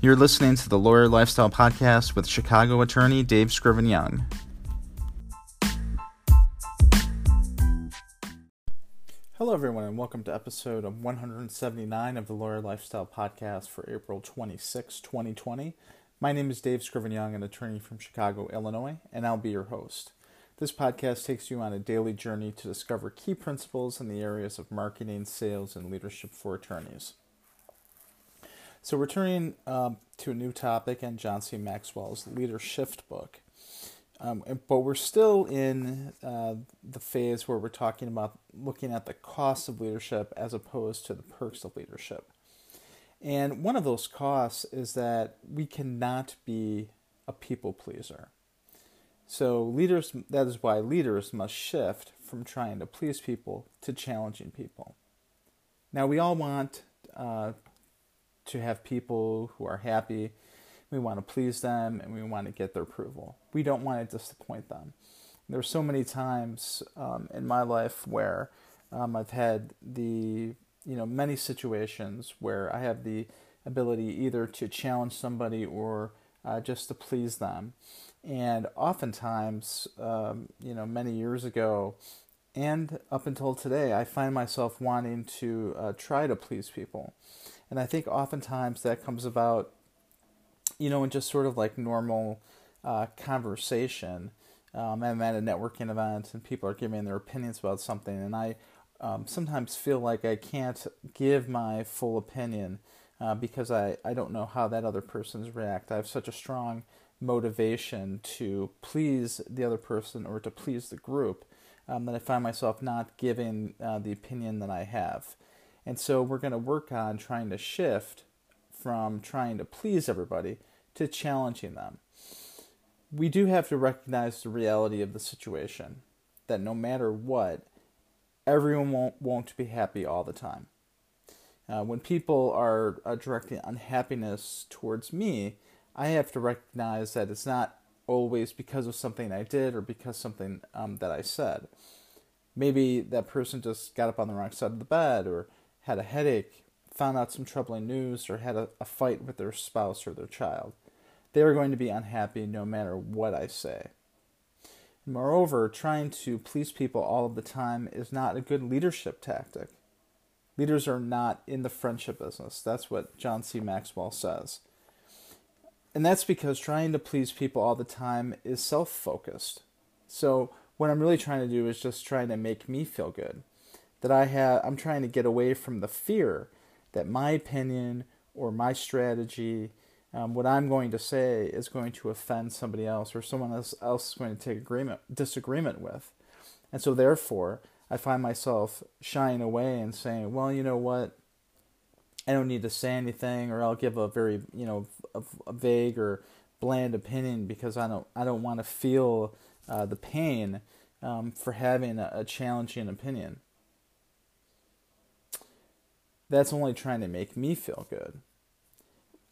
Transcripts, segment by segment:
You're listening to the Lawyer Lifestyle Podcast with Chicago attorney Dave Scriven Young. Hello, everyone, and welcome to episode 179 of the Lawyer Lifestyle Podcast for April 26, 2020. My name is Dave Scriven Young, an attorney from Chicago, Illinois, and I'll be your host. This podcast takes you on a daily journey to discover key principles in the areas of marketing, sales, and leadership for attorneys. So, returning um, to a new topic and John C. Maxwell's Leadershift book. Um, but we're still in uh, the phase where we're talking about looking at the costs of leadership as opposed to the perks of leadership. And one of those costs is that we cannot be a people pleaser. So leaders that is why leaders must shift from trying to please people to challenging people. Now we all want uh, to have people who are happy. We want to please them and we want to get their approval. We don't want to disappoint them. There's so many times um, in my life where um, I've had the you know many situations where I have the ability either to challenge somebody or uh, just to please them. And oftentimes, um, you know, many years ago, and up until today, I find myself wanting to uh, try to please people. And I think oftentimes that comes about, you know, in just sort of like normal uh, conversation. Um, I'm at a networking event and people are giving their opinions about something, and I um, sometimes feel like I can't give my full opinion uh, because I, I don't know how that other person's react. I have such a strong motivation to please the other person or to please the group um, that I find myself not giving uh, the opinion that I have. And so we're going to work on trying to shift from trying to please everybody to challenging them. We do have to recognize the reality of the situation that no matter what, everyone won't, won't be happy all the time. Uh, when people are uh, directing unhappiness towards me, I have to recognize that it's not always because of something I did or because something um, that I said. Maybe that person just got up on the wrong side of the bed or had a headache, found out some troubling news, or had a, a fight with their spouse or their child. They are going to be unhappy no matter what I say. Moreover, trying to please people all of the time is not a good leadership tactic. Leaders are not in the friendship business. That's what John C. Maxwell says. And that's because trying to please people all the time is self focused. So, what I'm really trying to do is just trying to make me feel good. That I have, I'm trying to get away from the fear that my opinion or my strategy, um, what I'm going to say, is going to offend somebody else or someone else, else is going to take agreement, disagreement with. And so, therefore, I find myself shying away and saying, well, you know what? I don't need to say anything, or I'll give a very you know a, a vague or bland opinion because I don't I don't want to feel uh, the pain um, for having a, a challenging opinion. That's only trying to make me feel good.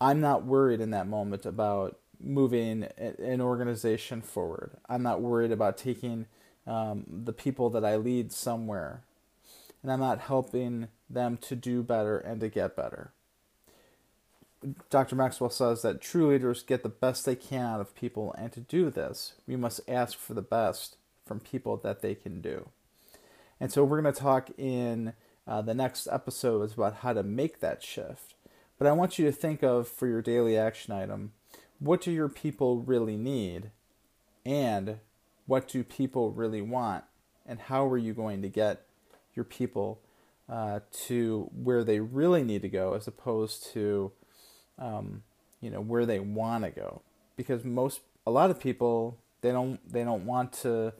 I'm not worried in that moment about moving an organization forward. I'm not worried about taking um, the people that I lead somewhere and I'm not helping them to do better and to get better. Dr. Maxwell says that true leaders get the best they can out of people, and to do this, we must ask for the best from people that they can do. And so, we're going to talk in uh, the next episode is about how to make that shift. But I want you to think of for your daily action item what do your people really need? And what do people really want? And how are you going to get your people uh, to where they really need to go as opposed to um, you know where they want to go because most a lot of people they don't they don't want to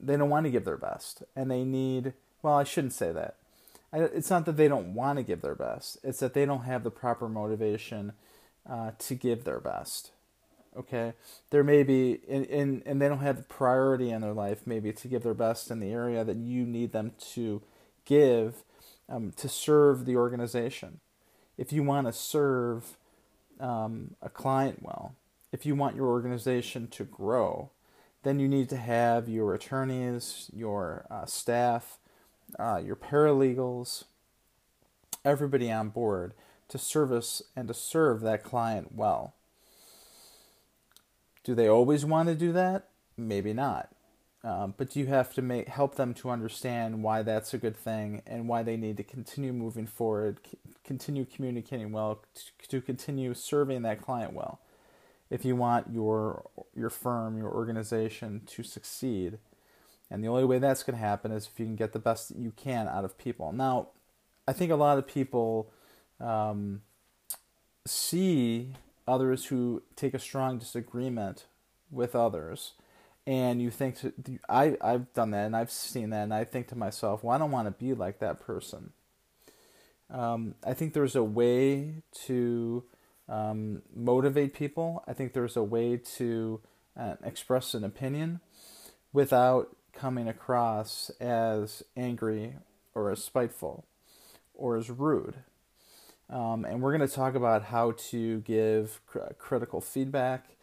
they don't want to give their best and they need well I shouldn't say that It's not that they don't want to give their best it's that they don't have the proper motivation uh, to give their best okay? There may be in, in and they don't have the priority in their life maybe to give their best in the area that you need them to give um, to serve the organization. If you want to serve um, a client well if you want your organization to grow then you need to have your attorneys your uh, staff uh, your paralegals everybody on board to service and to serve that client well. Do they always want to do that? Maybe not. Um, but you have to make help them to understand why that's a good thing and why they need to continue moving forward, c- continue communicating well, to, to continue serving that client well. If you want your your firm, your organization to succeed, and the only way that's going to happen is if you can get the best that you can out of people. Now, I think a lot of people um, see others who take a strong disagreement with others and you think to, I I've done that and I've seen that and I think to myself, well, I don't want to be like that person. Um, I think there's a way to um, motivate people. I think there's a way to uh, express an opinion without coming across as angry or as spiteful or as rude. Um, and we're going to talk about how to give cr- critical feedback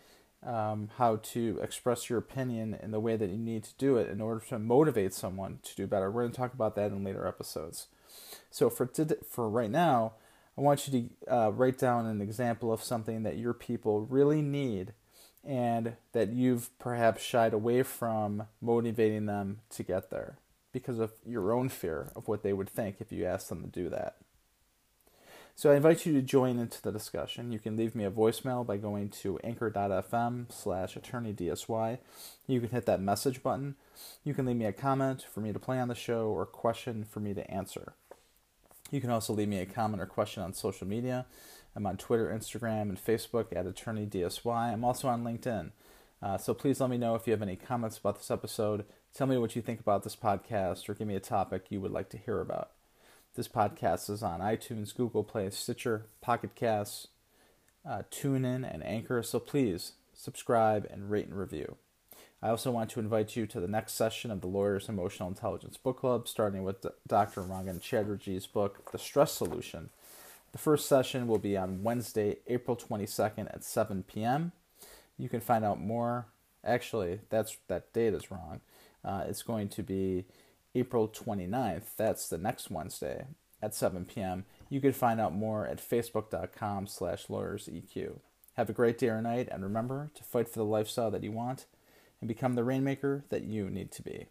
um, how to express your opinion in the way that you need to do it in order to motivate someone to do better. We're going to talk about that in later episodes. So for for right now, I want you to uh, write down an example of something that your people really need and that you've perhaps shied away from motivating them to get there because of your own fear of what they would think if you asked them to do that. So I invite you to join into the discussion. You can leave me a voicemail by going to anchor.fm slash attorneydsy. You can hit that message button. You can leave me a comment for me to play on the show or a question for me to answer. You can also leave me a comment or question on social media. I'm on Twitter, Instagram, and Facebook at attorneydsy. I'm also on LinkedIn. Uh, so please let me know if you have any comments about this episode. Tell me what you think about this podcast or give me a topic you would like to hear about. This podcast is on iTunes, Google Play, Stitcher, Pocket Casts, uh, TuneIn, and Anchor. So please subscribe and rate and review. I also want to invite you to the next session of the Lawyer's Emotional Intelligence Book Club, starting with Dr. Rangan Chatterjee's book, The Stress Solution. The first session will be on Wednesday, April 22nd at 7 p.m. You can find out more. Actually, that's that date is wrong. Uh, it's going to be April 29th, that's the next Wednesday at 7 p.m. You can find out more at facebook.com slash lawyerseq. Have a great day or night, and remember to fight for the lifestyle that you want and become the rainmaker that you need to be.